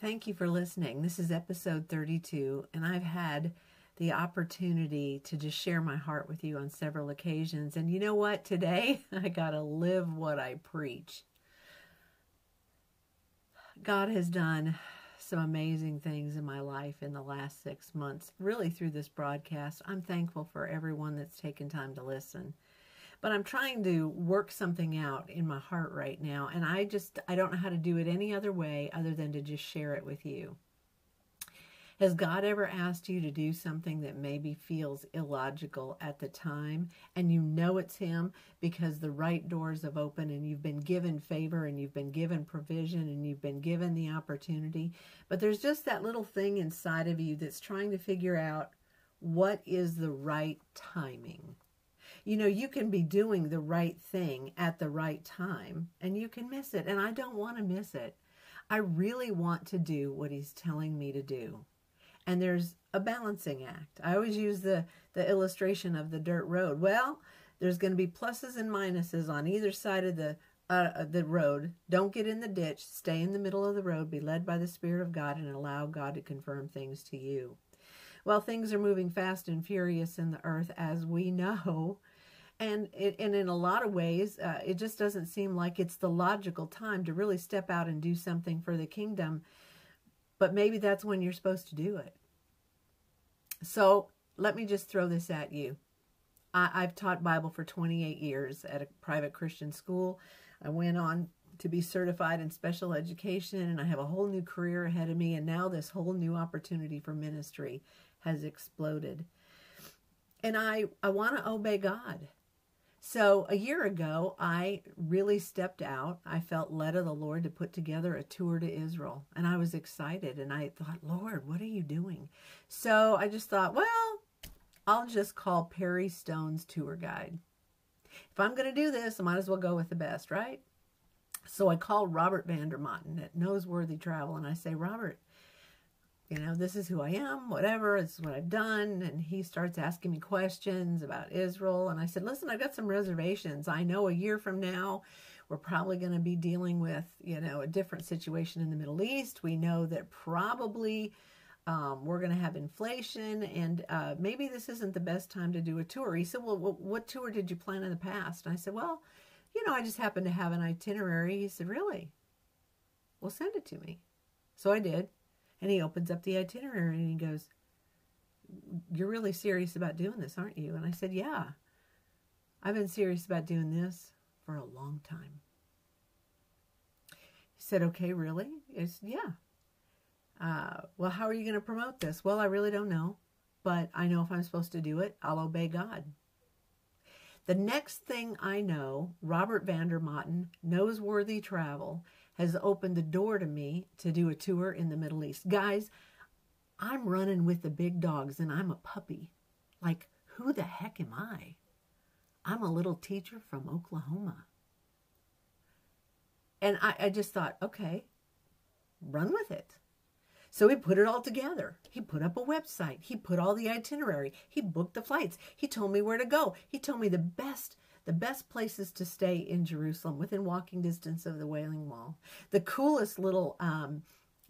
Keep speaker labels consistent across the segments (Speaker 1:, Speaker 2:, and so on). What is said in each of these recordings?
Speaker 1: Thank you for listening. This is episode 32, and I've had the opportunity to just share my heart with you on several occasions. And you know what? Today, I got to live what I preach. God has done some amazing things in my life in the last six months, really through this broadcast. I'm thankful for everyone that's taken time to listen. But I'm trying to work something out in my heart right now, and I just I don't know how to do it any other way other than to just share it with you. Has God ever asked you to do something that maybe feels illogical at the time and you know it's Him because the right doors have opened and you've been given favor and you've been given provision and you've been given the opportunity? But there's just that little thing inside of you that's trying to figure out what is the right timing. You know, you can be doing the right thing at the right time and you can miss it. And I don't want to miss it. I really want to do what he's telling me to do and there's a balancing act. I always use the, the illustration of the dirt road. Well, there's going to be pluses and minuses on either side of the uh, the road. Don't get in the ditch. Stay in the middle of the road. Be led by the Spirit of God and allow God to confirm things to you. Well, things are moving fast and furious in the earth, as we know. And, it, and in a lot of ways, uh, it just doesn't seem like it's the logical time to really step out and do something for the kingdom. But maybe that's when you're supposed to do it. So let me just throw this at you. I, have taught Bible for 28 years at a private Christian school. I went on to be certified in special education, and I have a whole new career ahead of me. And now this whole new opportunity for ministry has exploded. And I, I want to obey God. So a year ago, I really stepped out. I felt led of the Lord to put together a tour to Israel. And I was excited. And I thought, Lord, what are you doing? So I just thought, well, I'll just call Perry Stone's tour guide. If I'm going to do this, I might as well go with the best, right? So I called Robert Vandermotten at Noseworthy Travel. And I say, Robert, you know, this is who I am, whatever, this is what I've done. And he starts asking me questions about Israel. And I said, listen, I've got some reservations. I know a year from now, we're probably going to be dealing with, you know, a different situation in the Middle East. We know that probably um, we're going to have inflation and uh, maybe this isn't the best time to do a tour. He said, well, what tour did you plan in the past? And I said, well, you know, I just happened to have an itinerary. He said, really? Well, send it to me. So I did. And he opens up the itinerary and he goes, You're really serious about doing this, aren't you? And I said, Yeah. I've been serious about doing this for a long time. He said, Okay, really? I said, Yeah. Uh, well, how are you going to promote this? Well, I really don't know, but I know if I'm supposed to do it, I'll obey God. The next thing I know, Robert Vandermotten, Noseworthy Travel, has opened the door to me to do a tour in the Middle East. Guys, I'm running with the big dogs and I'm a puppy. Like, who the heck am I? I'm a little teacher from Oklahoma. And I, I just thought, okay, run with it. So he put it all together. He put up a website. He put all the itinerary. He booked the flights. He told me where to go. He told me the best the best places to stay in Jerusalem, within walking distance of the Wailing Wall. The coolest little um,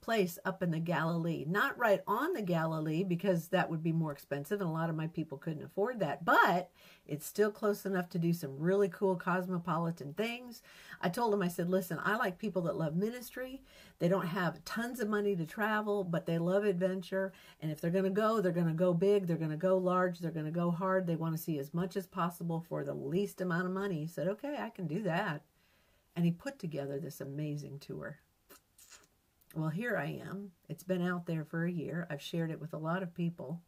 Speaker 1: place up in the Galilee. Not right on the Galilee because that would be more expensive and a lot of my people couldn't afford that, but it's still close enough to do some really cool cosmopolitan things. I told him, I said, listen, I like people that love ministry. They don't have tons of money to travel, but they love adventure. And if they're going to go, they're going to go big, they're going to go large, they're going to go hard. They want to see as much as possible for the least amount of money. He said, okay, I can do that. And he put together this amazing tour. Well, here I am. It's been out there for a year. I've shared it with a lot of people.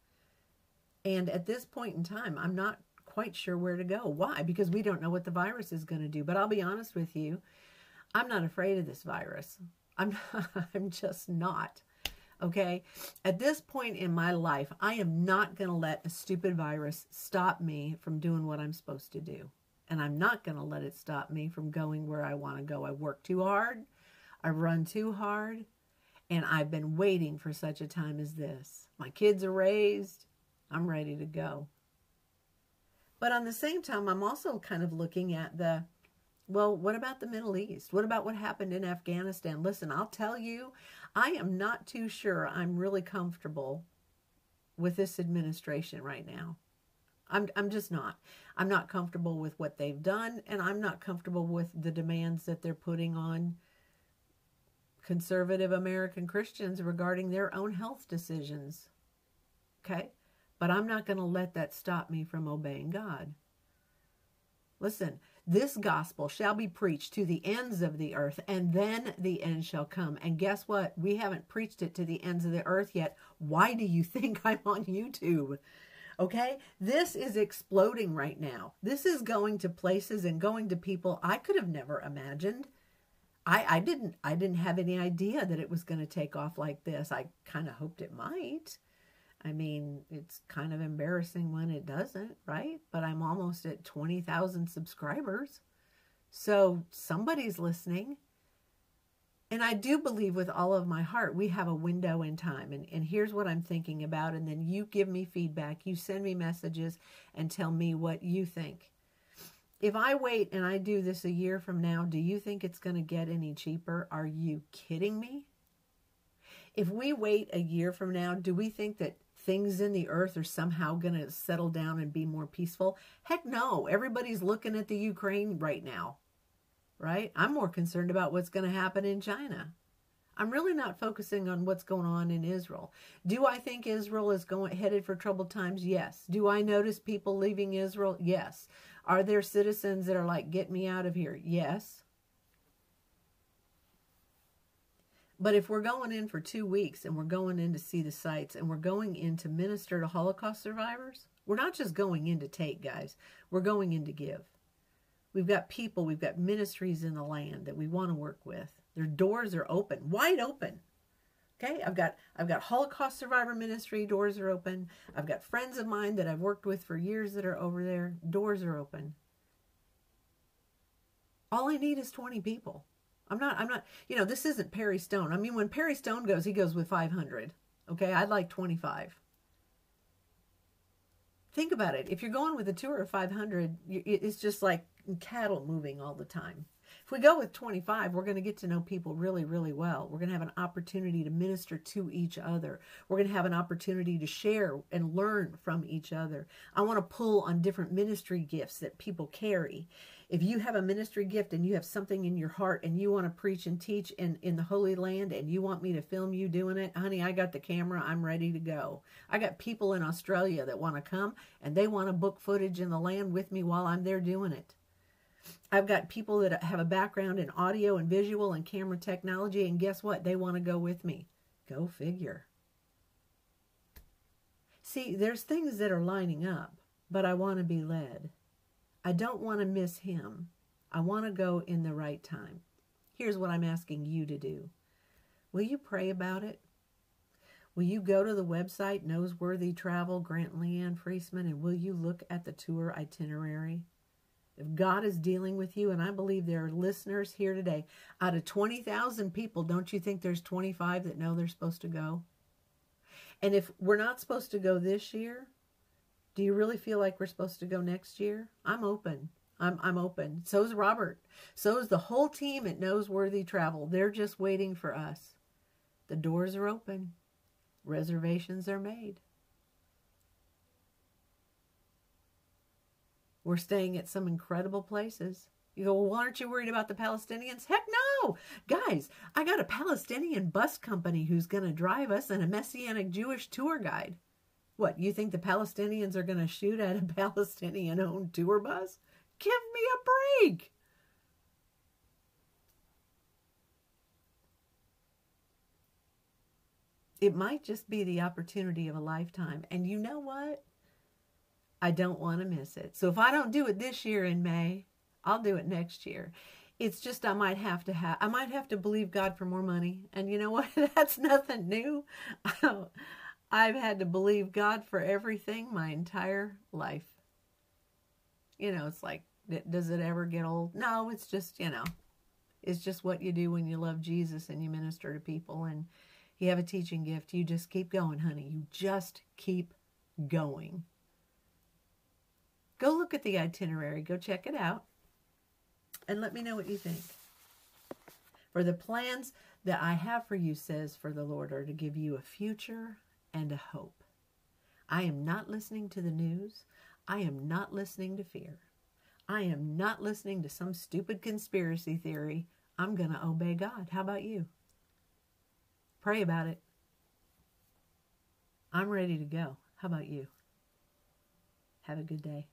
Speaker 1: And at this point in time, I'm not quite sure where to go. Why? Because we don't know what the virus is going to do. But I'll be honest with you, I'm not afraid of this virus. I'm not, I'm just not. Okay? At this point in my life, I am not going to let a stupid virus stop me from doing what I'm supposed to do. And I'm not going to let it stop me from going where I want to go. I work too hard. I've run too hard, and I've been waiting for such a time as this. My kids are raised. I'm ready to go. But on the same time, I'm also kind of looking at the Well, what about the Middle East? What about what happened in Afghanistan? Listen, I'll tell you, I am not too sure I'm really comfortable with this administration right now. I'm, I'm just not. I'm not comfortable with what they've done, and I'm not comfortable with the demands that they're putting on conservative American Christians regarding their own health decisions. Okay? But I'm not going to let that stop me from obeying God. Listen, this gospel shall be preached to the ends of the earth, and then the end shall come. And guess what? We haven't preached it to the ends of the earth yet. Why do you think I'm on YouTube? Okay? This is exploding right now. This is going to places and going to people I could have never imagined. I, I didn't I didn't have any idea that it was going to take off like this. I kind of hoped it might. I mean, it's kind of embarrassing when it doesn't, right? But I'm almost at 20,000 subscribers. So somebody's listening. And I do believe with all of my heart, we have a window in time. And, and here's what I'm thinking about. And then you give me feedback. You send me messages and tell me what you think. If I wait and I do this a year from now, do you think it's going to get any cheaper? Are you kidding me? If we wait a year from now, do we think that things in the earth are somehow going to settle down and be more peaceful? Heck no. Everybody's looking at the Ukraine right now, right? I'm more concerned about what's going to happen in China. I'm really not focusing on what's going on in Israel. Do I think Israel is going headed for troubled times? Yes. Do I notice people leaving Israel? Yes. Are there citizens that are like, get me out of here? Yes. But if we're going in for two weeks and we're going in to see the sites and we're going in to minister to Holocaust survivors, we're not just going in to take, guys. We're going in to give. We've got people, we've got ministries in the land that we want to work with. Their doors are open, wide open. Okay, I've got I've got Holocaust survivor ministry doors are open. I've got friends of mine that I've worked with for years that are over there. Doors are open. All I need is 20 people. I'm not, I'm not, you know, this isn't Perry Stone. I mean, when Perry Stone goes, he goes with 500. Okay. I'd like 25. Think about it. If you're going with a tour of 500, it's just like cattle moving all the time. If we go with 25, we're going to get to know people really, really well. We're going to have an opportunity to minister to each other. We're going to have an opportunity to share and learn from each other. I want to pull on different ministry gifts that people carry if you have a ministry gift and you have something in your heart and you want to preach and teach in, in the Holy Land and you want me to film you doing it, honey, I got the camera. I'm ready to go. I got people in Australia that want to come and they want to book footage in the land with me while I'm there doing it. I've got people that have a background in audio and visual and camera technology, and guess what? They want to go with me. Go figure. See, there's things that are lining up, but I want to be led. I don't want to miss him. I want to go in the right time. Here's what I'm asking you to do. Will you pray about it? Will you go to the website Noseworthy Travel, Grant Leanne Friesman, and will you look at the tour itinerary? If God is dealing with you, and I believe there are listeners here today, out of 20,000 people, don't you think there's 25 that know they're supposed to go? And if we're not supposed to go this year, do you really feel like we're supposed to go next year? I'm open. I'm I'm open. So is Robert. So is the whole team at Noseworthy Travel. They're just waiting for us. The doors are open. Reservations are made. We're staying at some incredible places. You go, well, aren't you worried about the Palestinians? Heck no! Guys, I got a Palestinian bus company who's going to drive us and a Messianic Jewish tour guide. What, you think the Palestinians are going to shoot at a Palestinian owned tour bus? Give me a break. It might just be the opportunity of a lifetime. And you know what? I don't want to miss it. So if I don't do it this year in May, I'll do it next year. It's just I might have to have I might have to believe God for more money. And you know what? That's nothing new. I've had to believe God for everything my entire life. You know, it's like, does it ever get old? No, it's just, you know, it's just what you do when you love Jesus and you minister to people and you have a teaching gift. You just keep going, honey. You just keep going. Go look at the itinerary, go check it out. and let me know what you think. For the plans that I have for you, says for the Lord, are to give you a future and a hope. I am not listening to the news. I am not listening to fear. I am not listening to some stupid conspiracy theory. I'm going to obey God. How about you? Pray about it. I'm ready to go. How about you? Have a good day.